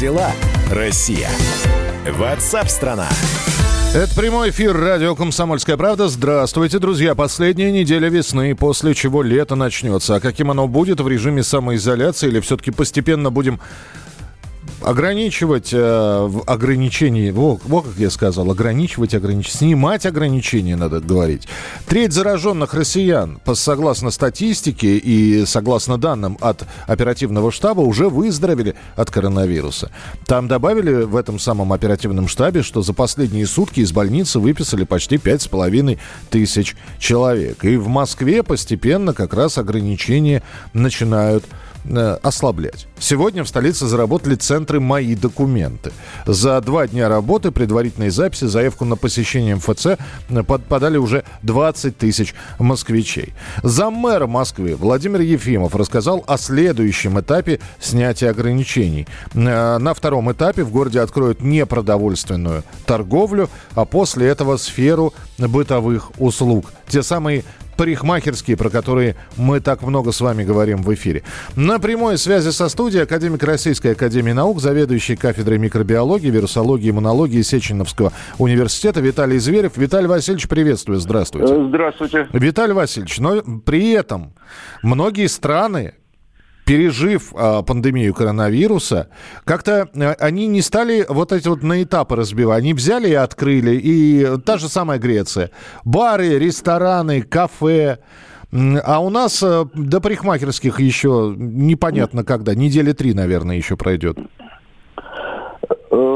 дела, Россия? Ватсап-страна! Это прямой эфир радио «Комсомольская правда». Здравствуйте, друзья. Последняя неделя весны, после чего лето начнется. А каким оно будет в режиме самоизоляции или все-таки постепенно будем ограничивать э, ограничения, вот, вот как я сказал, ограничивать, ограничивать, снимать ограничения, надо говорить. Треть зараженных россиян, согласно статистике и согласно данным от оперативного штаба, уже выздоровели от коронавируса. Там добавили в этом самом оперативном штабе, что за последние сутки из больницы выписали почти пять с половиной тысяч человек. И в Москве постепенно как раз ограничения начинают ослаблять. Сегодня в столице заработали центры «Мои документы». За два дня работы предварительной записи заявку на посещение МФЦ э, подали уже 20 тысяч москвичей. Заммэра Москвы Владимир Ефимов рассказал о следующем этапе снятия ограничений. Э, на втором этапе в городе откроют непродовольственную торговлю, а после этого сферу бытовых услуг. Те самые парикмахерские, про которые мы так много с вами говорим в эфире. На прямой связи со студией академик Российской Академии Наук, заведующий кафедрой микробиологии, вирусологии, иммунологии Сеченовского университета Виталий Зверев. Виталий Васильевич, приветствую. Здравствуйте. Э, здравствуйте. Виталий Васильевич, но при этом многие страны пережив э, пандемию коронавируса, как-то э, они не стали вот эти вот на этапы разбивать. Они взяли и открыли, и та же самая Греция. Бары, рестораны, кафе. А у нас э, до парикмахерских еще непонятно когда. Недели три, наверное, еще пройдет.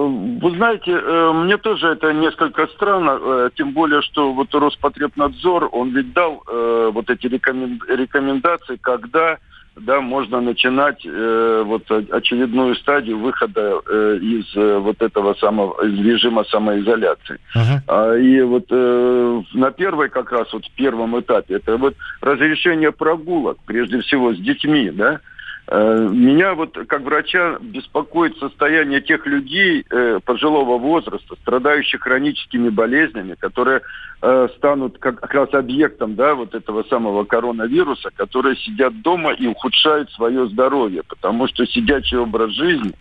Э, вы знаете, э, мне тоже это несколько странно, э, тем более, что вот Роспотребнадзор, он ведь дал вот эти рекомендации, когда да, можно начинать э, вот очередную стадию выхода э, из э, вот этого самого из режима самоизоляции. Uh-huh. А, и вот э, на первой как раз вот в первом этапе это вот разрешение прогулок, прежде всего с детьми, да, Э, меня вот как врача беспокоит состояние тех людей э, пожилого возраста, страдающих хроническими болезнями, которые э, станут как, как раз объектом да, вот этого самого коронавируса, которые сидят дома и ухудшают свое здоровье, потому что сидячий образ жизни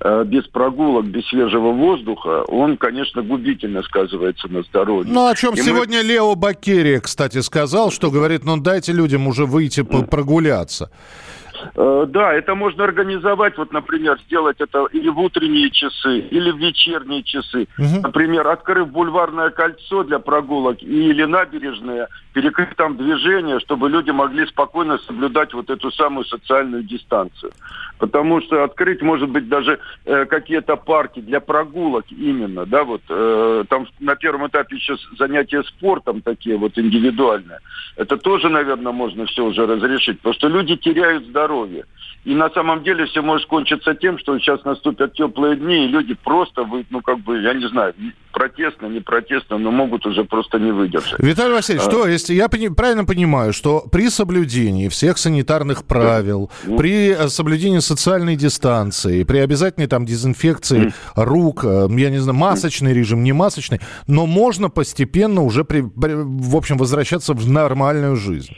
э, без прогулок, без свежего воздуха, он, конечно, губительно сказывается на здоровье. Ну, о чем и сегодня мы... Лео Бакерия, кстати, сказал, что говорит, ну дайте людям уже выйти прогуляться. Э, да, это можно организовать, вот, например, сделать это или в утренние часы, или в вечерние часы. Угу. Например, открыв бульварное кольцо для прогулок или набережные, перекрыть там движение, чтобы люди могли спокойно соблюдать вот эту самую социальную дистанцию. Потому что открыть, может быть, даже э, какие-то парки для прогулок именно, да, вот э, там на первом этапе еще занятия спортом такие вот индивидуальные. Это тоже, наверное, можно все уже разрешить, потому что люди теряют здоровье. И на самом деле все может кончиться тем, что сейчас наступят теплые дни, и люди просто, вы, ну, как бы, я не знаю, протестно, не протестно, но могут уже просто не выдержать. Виталий Васильевич, а... что, если я пони- правильно понимаю, что при соблюдении всех санитарных правил, да. при э, соблюдении социальной дистанции, при обязательной там дезинфекции mm. рук, э, я не знаю, масочный режим, не масочный, но можно постепенно уже, при, в общем, возвращаться в нормальную жизнь?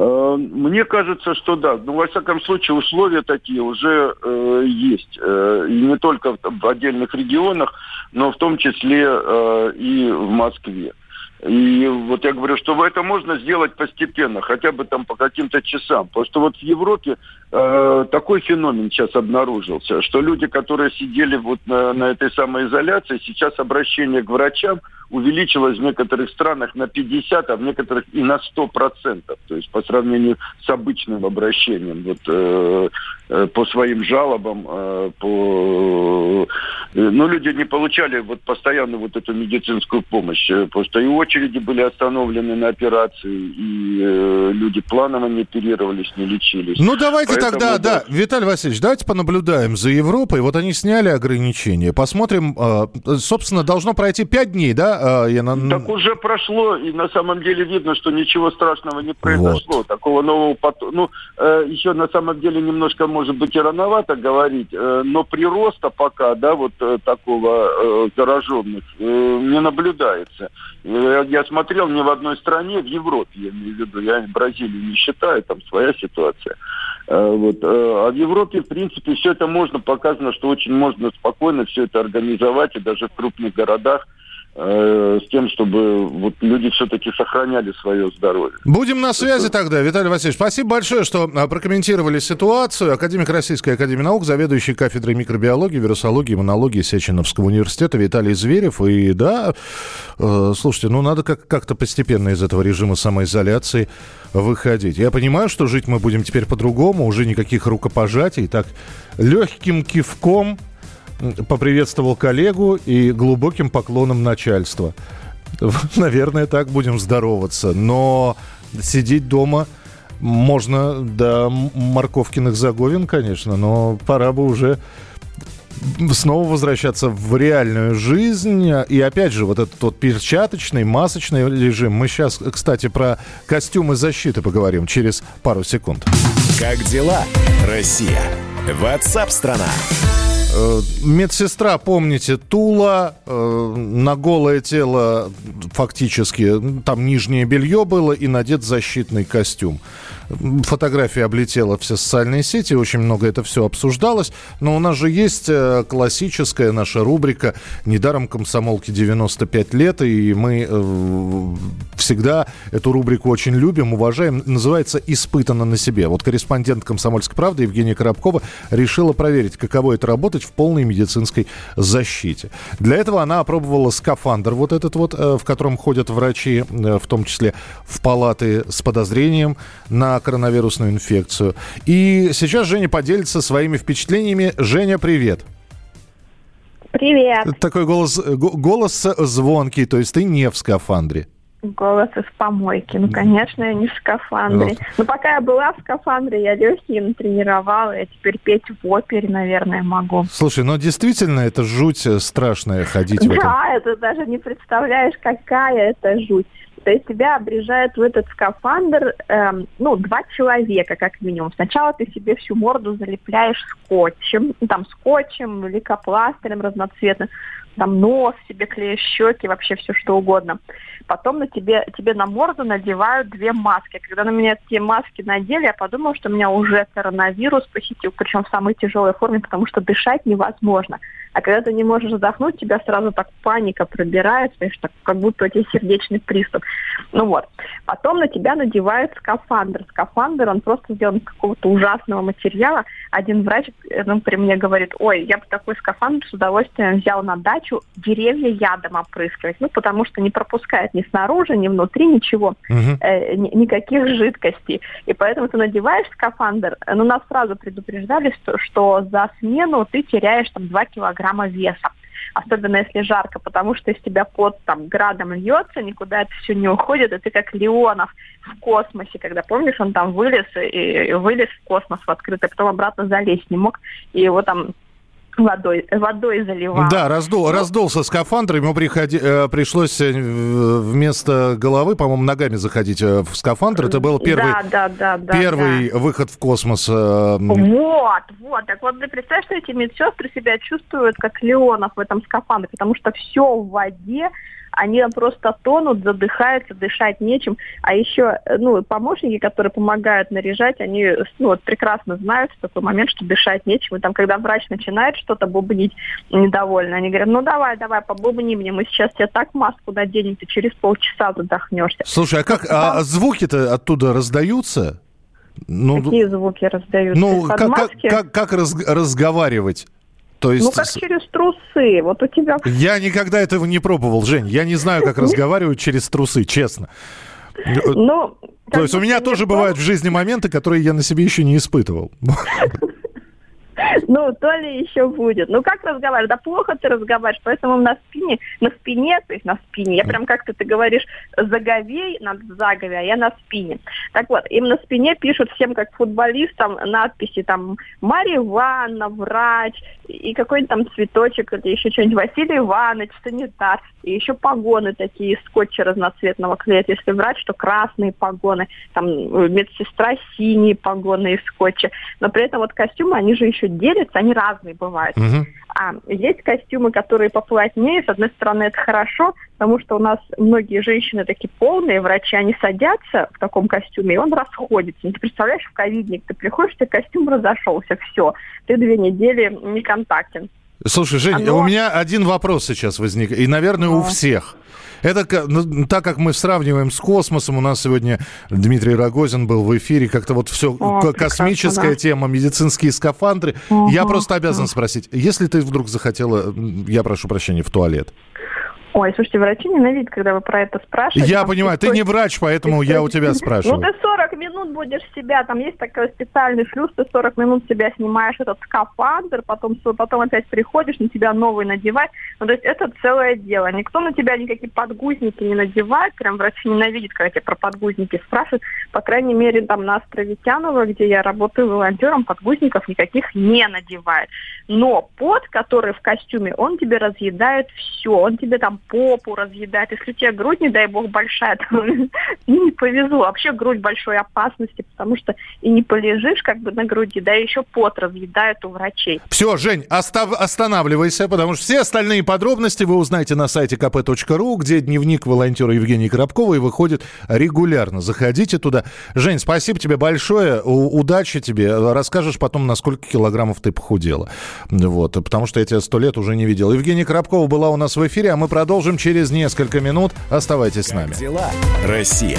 Э, мне кажется, что да. Ну, во всяком случае, условия такие уже э, есть. Э, и не только в, в отдельных регионах, но в том числе э, и в Москве. И вот я говорю, что это можно сделать постепенно, хотя бы там по каким-то часам. Потому что вот в Европе э, такой феномен сейчас обнаружился, что люди, которые сидели вот на, на этой самоизоляции, сейчас обращение к врачам увеличилось в некоторых странах на 50, а в некоторых и на 100 процентов. То есть по сравнению с обычным обращением. Вот Э, по своим жалобам, э, по... Э, ну, люди не получали вот постоянно вот эту медицинскую помощь, что и очереди были остановлены на операции, и люди планово не оперировались, не лечились. Ну, давайте Поэтому, тогда, да, Виталий Васильевич, давайте понаблюдаем за Европой. Вот они сняли ограничения. Посмотрим, собственно, должно пройти пять дней, да? Я на... Так уже прошло, и на самом деле видно, что ничего страшного не произошло. Вот. Такого нового потока. Ну, еще на самом деле немножко, может может быть и рановато говорить, э, но прироста пока, да, вот э, такого э, зараженных не наблюдается. Я смотрел ни в одной стране, в Европе, я имею в виду, я Бразилию не считаю, там своя ситуация. Вот. А в Европе, в принципе, все это можно, показано, что очень можно спокойно все это организовать, и даже в крупных городах – с тем, чтобы вот люди все-таки сохраняли свое здоровье. Будем на связи тогда, Виталий Васильевич. Спасибо большое, что а, прокомментировали ситуацию. Академик Российской Академии Наук, заведующий кафедрой микробиологии, вирусологии, иммунологии Сеченовского университета Виталий Зверев. И да, э, слушайте, ну надо как- как-то постепенно из этого режима самоизоляции выходить. Я понимаю, что жить мы будем теперь по-другому, уже никаких рукопожатий, так легким кивком поприветствовал коллегу и глубоким поклоном начальства. Наверное, так будем здороваться. Но сидеть дома можно до морковкиных заговин, конечно, но пора бы уже снова возвращаться в реальную жизнь. И опять же, вот этот вот перчаточный, масочный режим. Мы сейчас, кстати, про костюмы защиты поговорим через пару секунд. Как дела, Россия? Ватсап-страна! Медсестра, помните, Тула, э, на голое тело фактически, там нижнее белье было и надет защитный костюм. Фотография облетела все социальные сети, очень много это все обсуждалось. Но у нас же есть э, классическая наша рубрика «Недаром комсомолки 95 лет», и мы э, всегда эту рубрику очень любим, уважаем. Называется «Испытано на себе». Вот корреспондент «Комсомольской правды» Евгения Коробкова решила проверить, каково это работать в полной медицинской защите. Для этого она опробовала скафандр вот этот вот, э, в котором ходят врачи, в том числе в палаты с подозрением на коронавирусную инфекцию. И сейчас Женя поделится своими впечатлениями. Женя, привет. Привет. Такой голос, голос звонкий, то есть ты не в скафандре. Голос из помойки. Ну, конечно, я не в скафандре. Но пока я была в скафандре, я легкие натренировала. Я теперь петь в опере, наверное, могу. Слушай, ну действительно, это жуть страшная ходить в этом. Да, это даже не представляешь, какая это жуть. То есть тебя обрежают в этот скафандр, эм, ну, два человека, как минимум. Сначала ты себе всю морду залепляешь скотчем, ну, там, скотчем, лейкопластырем разноцветным, там, нос себе клеишь, щеки, вообще все что угодно. Потом на тебе, тебе на морду надевают две маски. Когда на меня эти маски надели, я подумала, что меня уже коронавирус посетил, причем в самой тяжелой форме, потому что дышать невозможно. А когда ты не можешь вздохнуть, тебя сразу так паника пробирает, знаешь, так, как будто у тебя сердечный приступ. Ну вот. Потом на тебя надевают скафандр. Скафандр, он просто сделан из какого-то ужасного материала. Один врач ну, при мне говорит, ой, я бы такой скафандр с удовольствием взял на дачу деревья ядом опрыскивать. Ну, потому что не пропускает ни снаружи, ни внутри ничего, угу. э, ни, никаких жидкостей. И поэтому ты надеваешь скафандр, но нас сразу предупреждали, что, что за смену ты теряешь там 2 килограмма веса. Особенно если жарко, потому что из тебя пот там градом льется, никуда это все не уходит, и ты как Леонов в космосе, когда, помнишь, он там вылез и, и вылез в космос в открытый, потом обратно залезть не мог, и его там водой, водой заливал. Да, раздул, ну, раздулся скафандр, ему приходи, э, пришлось э, вместо головы, по-моему, ногами заходить э, в скафандр. Это был первый, да, да, да, первый да. выход в космос. Вот, вот. Так вот, ты представляешь, что эти медсестры себя чувствуют как Леонов в этом скафандре, потому что все в воде, они просто тонут, задыхаются, дышать нечем. А еще, э, ну, помощники, которые помогают наряжать, они, ну, вот прекрасно знают в такой момент, что дышать нечем. И там, когда врач начинает что-то бубнить недовольно, они говорят, ну, давай, давай, побубни мне, мы сейчас тебе так маску наденем, ты через полчаса задохнешься. Слушай, а как, а звуки-то оттуда раздаются? Ну, Какие звуки раздаются? Ну, как, как, как, как раз, разговаривать? То есть... Ну, как через трусы. Вот у тебя... Я никогда этого не пробовал, Жень. Я не знаю, как разговаривать через трусы, честно. Ну, То есть у меня тоже бывают в жизни моменты, которые я на себе еще не испытывал. Ну, то ли еще будет. Ну, как разговаривать? Да плохо ты разговариваешь, поэтому на спине, на спине, то есть на спине, я прям как-то ты говоришь, заговей, надо загове, а я на спине. Так вот, им на спине пишут всем, как футболистам, надписи там Мария Ивановна, врач, и какой-нибудь там цветочек, или еще что-нибудь, Василий Иванович, санитар, и еще погоны такие из скотча разноцветного клеят. Если врач, то красные погоны, там медсестра синие погоны из скотча. Но при этом вот костюмы, они же еще делятся, они разные бывают. А есть костюмы, которые поплотнее. С одной стороны, это хорошо, потому что у нас многие женщины такие полные, врачи, они садятся в таком костюме, и он расходится. Ну, ты представляешь, в ковидник ты приходишь, у тебя костюм разошелся, все. Ты две недели не контактен. Слушай, Жень, Оно- у меня один вопрос сейчас возник, и, наверное, у Ну. всех. Это ну, так как мы сравниваем с космосом, у нас сегодня Дмитрий Рогозин был в эфире, как-то вот все О, космическая да. тема, медицинские скафандры. Я Ага, просто обязан спросить, если ты вдруг захотела, я прошу прощения, в туалет. Ой, слушайте, врачи ненавидят, когда вы про это спрашиваете. Я Там понимаю, ты не врач, поэтому я у тебя Ну, спрашиваю. ты 40 минут будешь себя, там есть такой специальный шлюз, ты 40 минут себя снимаешь этот скафандр, потом, потом опять приходишь, на тебя новый надевать. Ну, то есть это целое дело. Никто на тебя никакие подгузники не надевает, прям врачи ненавидят, когда тебя про подгузники спрашивают. По крайней мере, там на Островитянова, где я работаю волонтером, подгузников никаких не надевает. Но пот, который в костюме, он тебе разъедает все. Он тебе там попу разъедает. Если у тебя грудь, не дай бог, большая, то не повезло. Вообще грудь большой опасности, потому что и не полежишь как бы на груди, да еще пот разъедает у врачей. Все, Жень, остав- останавливайся, потому что все остальные подробности вы узнаете на сайте kp.ru, где дневник волонтера Евгении Коробковой выходит регулярно. Заходите туда. Жень, спасибо тебе большое, у- удачи тебе. Расскажешь потом, на сколько килограммов ты похудела. Вот, потому что я тебя сто лет уже не видел. Евгения Коробкова была у нас в эфире, а мы продолжим через несколько минут. Оставайтесь с нами. Как дела, Россия?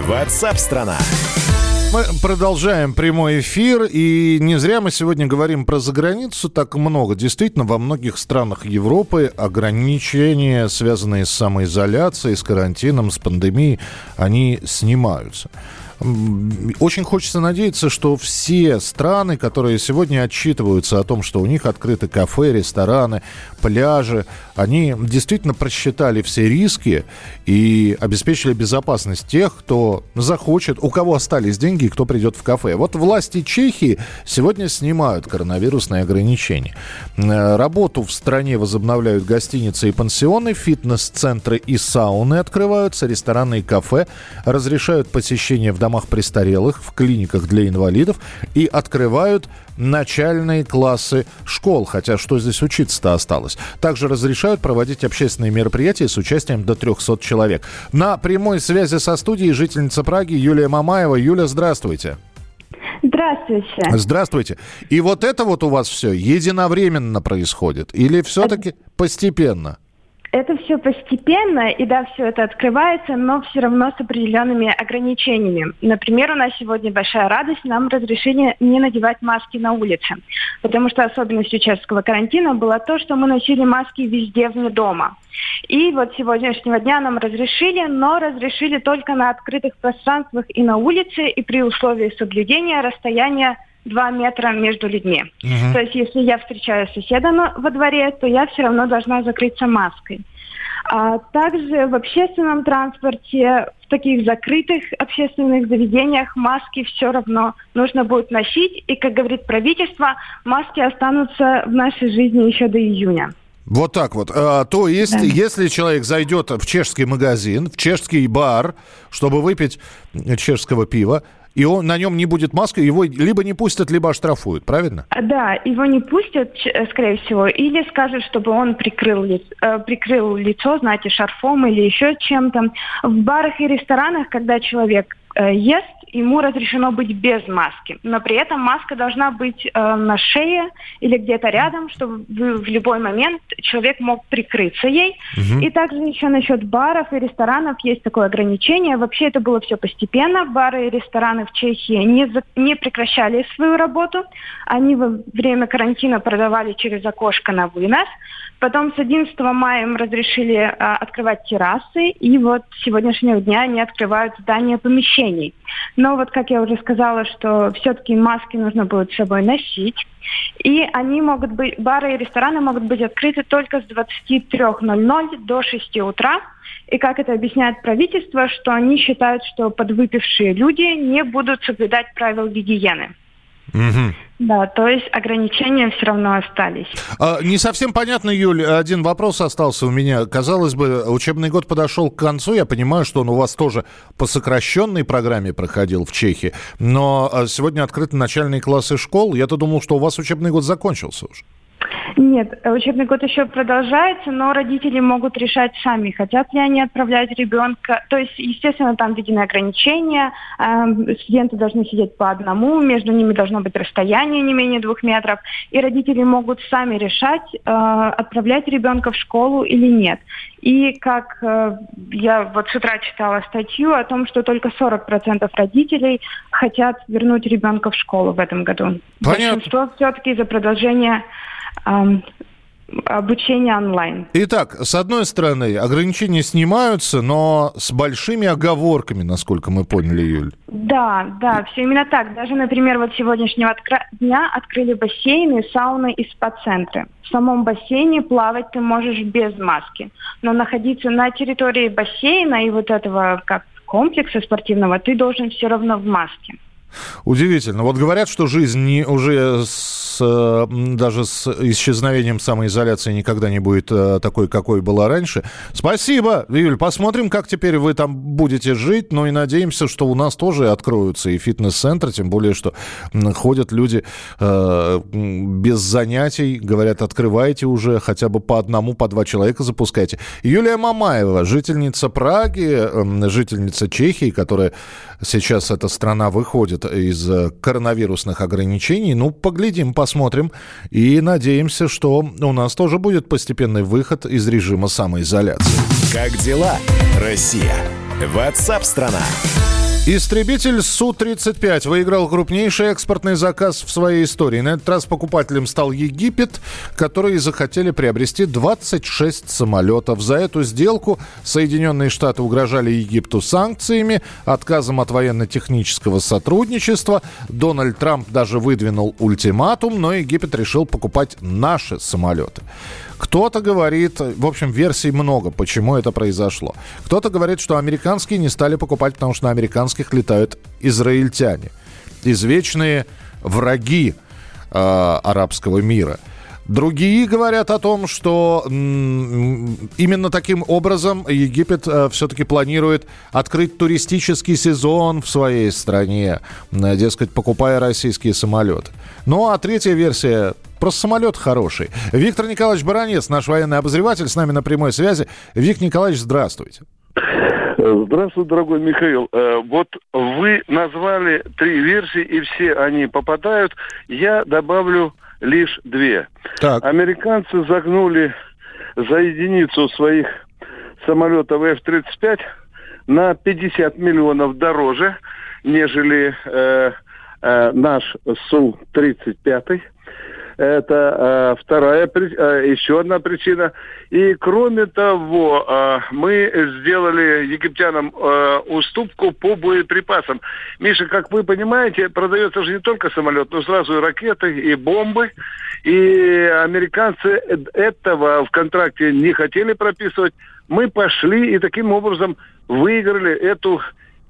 Ватсап-страна! Мы продолжаем прямой эфир, и не зря мы сегодня говорим про заграницу так много. Действительно, во многих странах Европы ограничения, связанные с самоизоляцией, с карантином, с пандемией, они снимаются. Очень хочется надеяться, что все страны, которые сегодня отчитываются о том, что у них открыты кафе, рестораны, пляжи, они действительно просчитали все риски и обеспечили безопасность тех, кто захочет, у кого остались деньги кто придет в кафе. Вот власти Чехии сегодня снимают коронавирусные ограничения. Работу в стране возобновляют гостиницы и пансионы, фитнес-центры и сауны открываются, рестораны и кафе разрешают посещение в домах престарелых, в клиниках для инвалидов и открывают начальные классы школ, хотя что здесь учиться-то осталось. Также разрешают проводить общественные мероприятия с участием до 300 человек. На прямой связи со студией жительница Праги Юлия Мамаева. Юля, здравствуйте. Здравствуйте. Здравствуйте. И вот это вот у вас все единовременно происходит? Или все-таки постепенно? Это все постепенно, и да, все это открывается, но все равно с определенными ограничениями. Например, у нас сегодня большая радость, нам разрешили не надевать маски на улице. Потому что особенностью чешского карантина было то, что мы носили маски везде вне дома. И вот сегодняшнего дня нам разрешили, но разрешили только на открытых пространствах и на улице, и при условии соблюдения расстояния 2 метра между людьми. Мгм. То есть, если я встречаю соседа на- во дворе, то я все равно должна закрыться маской. А также в общественном транспорте, в таких закрытых общественных заведениях маски все равно нужно будет носить. И, как говорит правительство, маски останутся в нашей жизни еще до июня. Вот так вот. А, то есть, если человек зайдет в чешский магазин, в чешский бар, чтобы выпить чешского пива, и он, на нем не будет маски, его либо не пустят, либо оштрафуют, правильно? А, Да, его не пустят, э, скорее всего, или скажут, чтобы он прикрыл, э, прикрыл лицо, знаете, шарфом или еще чем-то. В барах и ресторанах, когда человек э, ест ему разрешено быть без маски. Но при этом маска должна быть э, на шее или где-то рядом, чтобы в, в любой момент человек мог прикрыться ей. Угу. И также еще насчет баров и ресторанов есть такое ограничение. Вообще это было все постепенно. Бары и рестораны в Чехии не, за, не прекращали свою работу. Они во время карантина продавали через окошко на вынос. Потом с 11 мая им разрешили а, открывать террасы, и вот с сегодняшнего дня они открывают здания помещений. Но вот, как я уже сказала, что все-таки маски нужно будет с собой носить, и они могут быть, бары и рестораны могут быть открыты только с 23.00 до 6 утра. И как это объясняет правительство, что они считают, что подвыпившие люди не будут соблюдать правил гигиены. Угу. Да, то есть ограничения все равно остались. А, не совсем понятно, Юль, один вопрос остался у меня. Казалось бы, учебный год подошел к концу. Я понимаю, что он у вас тоже по сокращенной программе проходил в Чехии. Но а, сегодня открыты начальные классы школ. Я-то думал, что у вас учебный год закончился уже. Нет, учебный год еще продолжается, но родители могут решать сами, хотят ли они отправлять ребенка. То есть, естественно, там введены ограничения, э, студенты должны сидеть по одному, между ними должно быть расстояние не менее двух метров, и родители могут сами решать, э, отправлять ребенка в школу или нет. И как э, я вот с утра читала статью о том, что только 40% родителей хотят вернуть ребенка в школу в этом году. Понятно. Большинство все-таки за продолжение обучение онлайн. Итак, с одной стороны, ограничения снимаются, но с большими оговорками, насколько мы поняли, Юль. Да, да, все именно так. Даже, например, вот сегодняшнего дня открыли бассейны, сауны и спа-центры. В самом бассейне плавать ты можешь без маски, но находиться на территории бассейна и вот этого как комплекса спортивного ты должен все равно в маске. Удивительно. Вот говорят, что жизнь не, уже с, даже с исчезновением самоизоляции никогда не будет э, такой, какой была раньше. Спасибо, Юль. Посмотрим, как теперь вы там будете жить. Ну и надеемся, что у нас тоже откроются и фитнес-центры, тем более, что ходят люди э, без занятий, говорят, открывайте уже хотя бы по одному, по два человека запускайте. Юлия Мамаева, жительница Праги, жительница Чехии, которая сейчас эта страна выходит из э, коронавирусных ограничений. Ну, поглядим, посмотрим и надеемся, что у нас тоже будет постепенный выход из режима самоизоляции. Как дела, Россия? Ватсап-страна! Истребитель Су-35 выиграл крупнейший экспортный заказ в своей истории. На этот раз покупателем стал Египет, которые захотели приобрести 26 самолетов. За эту сделку Соединенные Штаты угрожали Египту санкциями, отказом от военно-технического сотрудничества. Дональд Трамп даже выдвинул ультиматум, но Египет решил покупать наши самолеты. Кто-то говорит, в общем, версий много, почему это произошло. Кто-то говорит, что американские не стали покупать, потому что на американских летают израильтяне. Извечные враги э, арабского мира. Другие говорят о том, что именно таким образом Египет э, все-таки планирует открыть туристический сезон в своей стране, дескать, покупая российские самолеты. Ну а третья версия Просто самолет хороший. Виктор Николаевич Баранец, наш военный обозреватель, с нами на прямой связи. Виктор Николаевич, здравствуйте. Здравствуй, дорогой Михаил. Э, вот вы назвали три версии, и все они попадают. Я добавлю лишь две. Так. Американцы загнули за единицу своих самолетов F-35 на 50 миллионов дороже, нежели э, э, наш Су-35. Это э, вторая, э, еще одна причина. И кроме того, э, мы сделали египтянам э, уступку по боеприпасам. Миша, как вы понимаете, продается же не только самолет, но сразу и ракеты, и бомбы. И американцы этого в контракте не хотели прописывать. Мы пошли и таким образом выиграли эту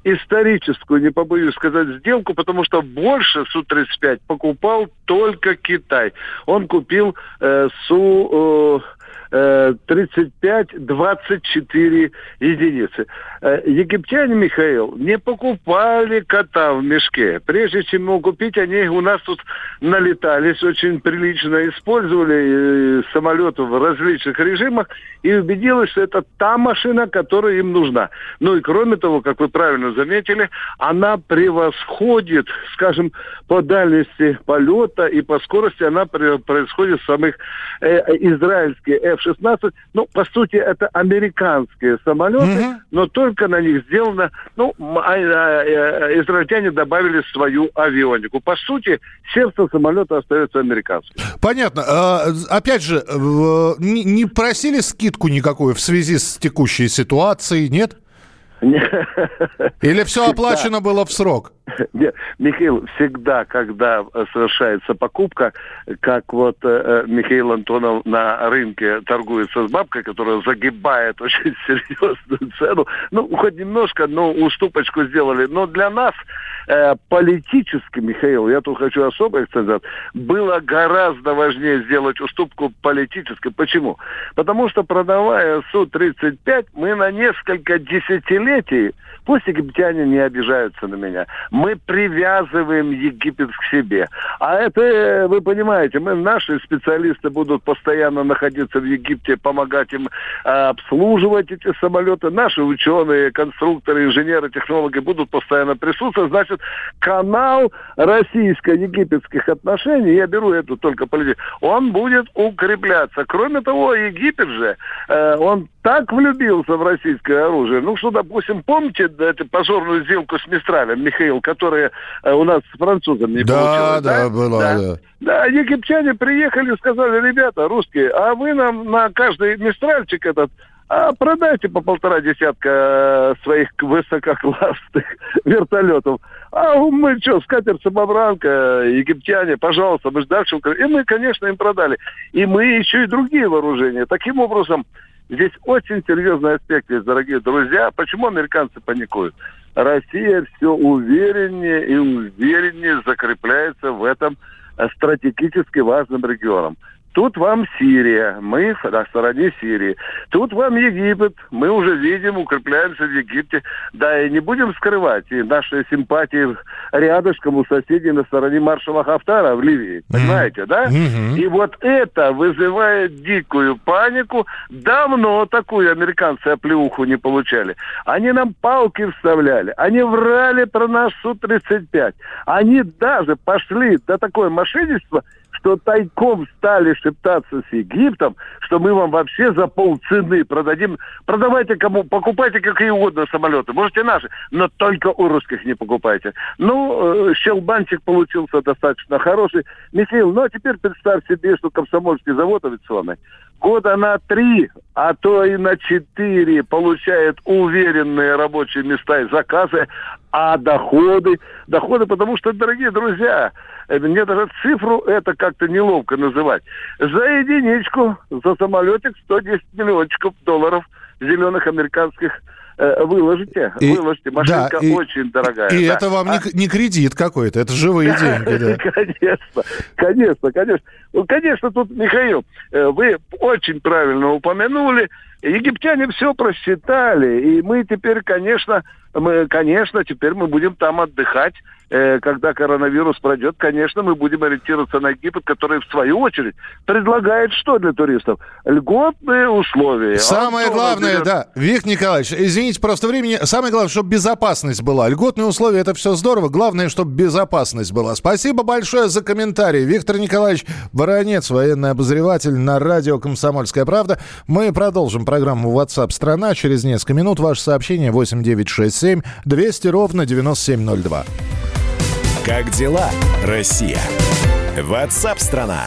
историческую, не побоюсь сказать, сделку, потому что больше Су-35 покупал только Китай. Он купил э, Су... Э, 35-24 единицы. Э, египтяне, Михаил, не покупали кота в мешке. Прежде чем его купить, они у нас тут налетались очень прилично, использовали э, самолеты в различных режимах и убедилась, что это та машина, которая им нужна. Ну и кроме того, как вы правильно заметили, она превосходит, скажем, по дальности полета и по скорости она происходит самых э, израильские F-16. Ну, по сути, это американские самолеты, mm-hmm. но только на них сделано, ну, а, а, а, израильтяне добавили свою авионику. По сути, сердце самолета остается американским. Понятно. А, опять же, не просили скидку никакую в связи с текущей ситуацией, нет? Или все оплачено было в срок? Нет, Михаил, всегда, когда совершается покупка, как вот э, Михаил Антонов на рынке торгуется с бабкой, которая загибает очень серьезную цену, ну, хоть немножко, но уступочку сделали, но для нас э, политически, Михаил, я тут хочу особо акцентировать, было гораздо важнее сделать уступку политической. Почему? Потому что продавая Су-35, мы на несколько десятилетий Пусть египтяне не обижаются на меня. Мы привязываем Египет к себе. А это, вы понимаете, мы, наши специалисты будут постоянно находиться в Египте, помогать им э, обслуживать эти самолеты. Наши ученые, конструкторы, инженеры, технологи будут постоянно присутствовать. Значит, канал российско-египетских отношений, я беру эту только политику, он будет укрепляться. Кроме того, Египет же, э, он так влюбился в российское оружие. Ну, что, допустим, помните эту позорную сделку с Мистралем, Михаил, которая э, у нас с французами да, получилась? Да, да, была, да. да. Да, египтяне приехали и сказали, ребята, русские, а вы нам на каждый Мистральчик этот а продайте по полтора десятка э, своих высококлассных вертолетов. А мы что, скатерть самобранка, египтяне, пожалуйста, мы же дальше... И мы, конечно, им продали. И мы еще и другие вооружения. Таким образом, Здесь очень серьезный аспект есть, дорогие друзья. Почему американцы паникуют? Россия все увереннее и увереннее закрепляется в этом стратегически важном регионе. Тут вам Сирия, мы на стороне Сирии. Тут вам Египет, мы уже видим, укрепляемся в Египте. Да, и не будем скрывать и наши симпатии рядышком у соседей на стороне маршала Хафтара в Ливии. Понимаете, да? И вот это вызывает дикую панику. Давно такую американцы оплеуху не получали. Они нам палки вставляли. Они врали про наш Су-35. Они даже пошли до такое мошенничество – что тайком стали шептаться с Египтом, что мы вам вообще за полцены продадим. Продавайте кому, покупайте какие угодно самолеты, можете наши, но только у русских не покупайте. Ну, э, щелбанчик получился достаточно хороший. Михаил, ну а теперь представь себе, что комсомольский завод авиационный года на три, а то и на четыре получает уверенные рабочие места и заказы, а доходы, доходы, потому что, дорогие друзья, мне даже цифру это как-то неловко называть. За единичку, за самолетик 110 миллиончиков долларов зеленых американских э, выложите, и, выложите. Машинка да, и, очень дорогая. И да. это вам а? не, не кредит какой-то, это живые деньги. Да. Конечно, конечно, конечно. Ну, конечно, тут, Михаил, э, вы очень правильно упомянули, египтяне все просчитали, и мы теперь, конечно, мы, конечно, теперь мы будем там отдыхать, э, когда коронавирус пройдет, конечно, мы будем ориентироваться на Египет, который, в свою очередь, предлагает что для туристов? Льготные условия. Самое главное, берет... да, Виктор Николаевич, извините, просто времени, самое главное, чтобы безопасность была. Льготные условия, это все здорово, главное, чтобы безопасность была. Спасибо большое за комментарий. Виктор Николаевич Баранец, военный обозреватель на радио «Комсомольская правда». Мы продолжим программу WhatsApp страна Через несколько минут ваше сообщение 8967 200 ровно 9702. Как дела, Россия? WhatsApp-страна!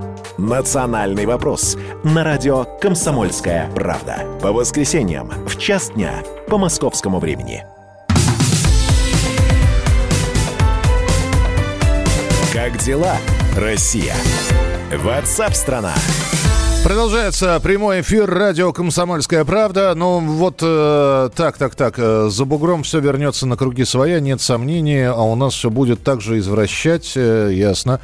«Национальный вопрос» на радио «Комсомольская правда». По воскресеньям в час дня по московскому времени. Как дела, Россия? Ватсап-страна! Продолжается прямой эфир радио «Комсомольская правда». Ну вот э, так, так, так, э, за бугром все вернется на круги своя, нет сомнений, а у нас все будет так же извращать, э, ясно.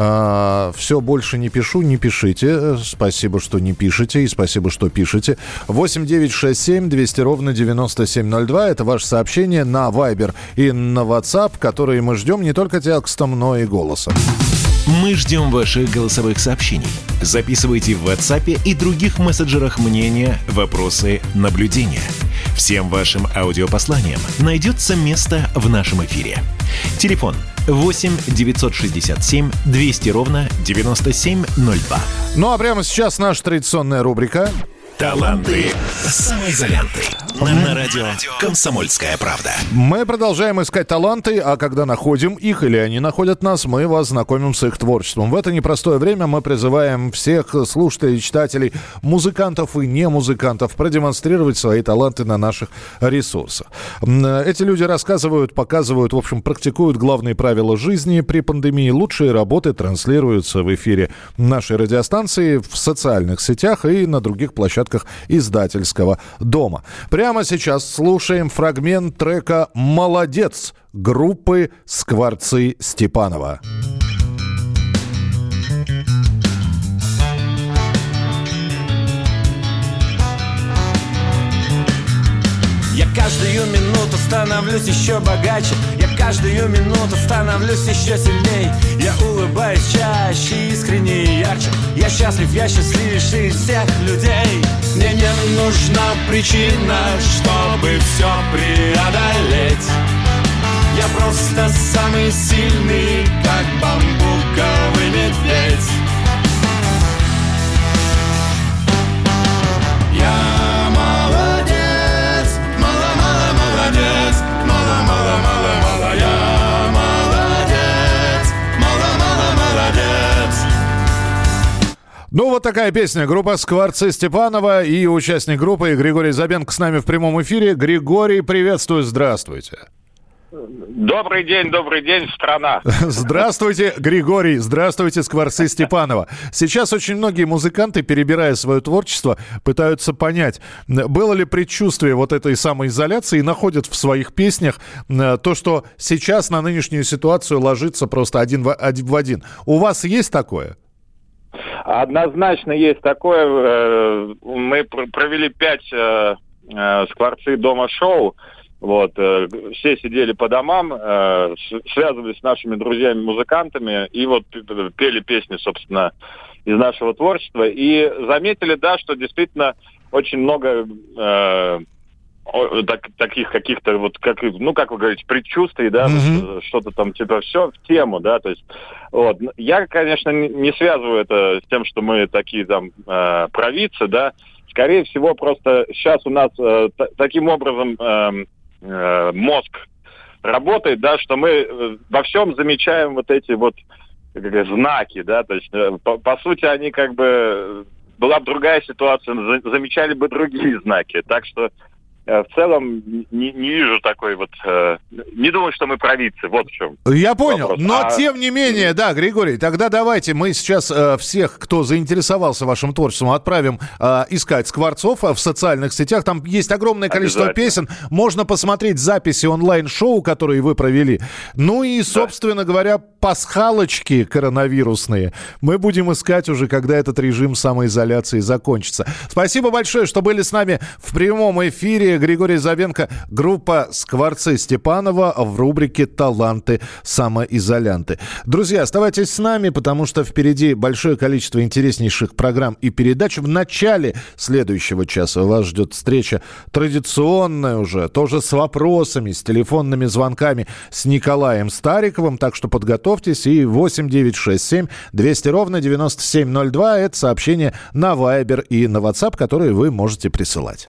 А, все больше не пишу, не пишите. Спасибо, что не пишете, и спасибо, что пишете. 8 9 6 7 200 ровно 9702. Это ваше сообщение на Viber и на WhatsApp, которые мы ждем не только текстом, но и голосом. Мы ждем ваших голосовых сообщений. Записывайте в WhatsApp и других мессенджерах мнения, вопросы, наблюдения. Всем вашим аудиопосланиям найдется место в нашем эфире. Телефон 8 967 200 ровно 9702. Ну а прямо сейчас наша традиционная рубрика Таланты самоизоленты. На радио «Комсомольская правда». Мы продолжаем искать таланты, а когда находим их или они находят нас, мы вас знакомим с их творчеством. В это непростое время мы призываем всех слушателей, читателей, музыкантов и не музыкантов продемонстрировать свои таланты на наших ресурсах. Эти люди рассказывают, показывают, в общем, практикуют главные правила жизни при пандемии. Лучшие работы транслируются в эфире нашей радиостанции, в социальных сетях и на других площадках издательского дома. Прямо сейчас слушаем фрагмент трека «Молодец» группы «Скворцы Степанова». Я каждую минуту становлюсь еще богаче. Я каждую минуту становлюсь еще сильней. Я улыбаюсь чаще, искренне и ярче. Я счастлив, я счастливейший из всех людей Мне не нужна причина, чтобы все преодолеть. Я просто самый сильный, как бамбуковый медведь Ну, вот такая песня. Группа «Скворцы Степанова» и участник группы Григорий Забенко с нами в прямом эфире. Григорий, приветствую, здравствуйте. Добрый день, добрый день, страна. Здравствуйте, Григорий. Здравствуйте, Скворцы Степанова. Сейчас очень многие музыканты, перебирая свое творчество, пытаются понять, было ли предчувствие вот этой самоизоляции и находят в своих песнях э, то, что сейчас на нынешнюю ситуацию ложится просто один в один. в один. У вас есть такое? Однозначно есть такое. э, Мы пр- провели пять э, э, скворцы дома шоу. Вот, все сидели по домам, связывались с нашими друзьями-музыкантами и вот пели песни, собственно, из нашего творчества. И заметили, да, что действительно очень много так- таких каких-то вот как ну как вы говорите предчувствий да э, что-то там типа все в тему да то есть вот. Ну, я конечно не связываю это с тем что мы такие там э, провидцы да. Скорее всего просто сейчас у нас э, та- таким образом эм, э, мозг работает да что мы э, во всем замечаем вот эти вот как знаки да то есть э, по, по сути они как бы э, была бы другая ситуация, за- замечали бы другие знаки. Так что э, в целом не, не вижу такой вот... э, не думаю, что мы провидцы, вот в чем. Я понял, вопрос. но А- тем не менее, да, Григорий, тогда давайте мы сейчас э, всех, кто заинтересовался вашим творчеством, отправим э, искать Скворцов э, в социальных сетях. Там есть огромное количество песен. Можно посмотреть записи онлайн-шоу, которые вы провели. Ну и, собственно говоря, пасхалочки коронавирусные мы будем искать уже, когда этот режим самоизоляции закончится. Спасибо большое, что были с нами в прямом эфире. Григорий Забенко, группа «Скворцы Степанова» в рубрике «Таланты самоизолянты». Друзья, оставайтесь с нами, потому что впереди большое количество интереснейших программ и передач. В начале следующего часа вас ждет встреча традиционная уже, тоже с вопросами, с телефонными звонками с Николаем Стариковым. Так что подготовьтесь. И 8967 200 ровно 9702 – это сообщение на Viber и на WhatsApp, которые вы можете присылать.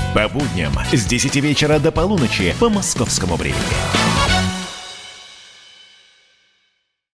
По будням с 10 вечера до полуночи по московскому времени.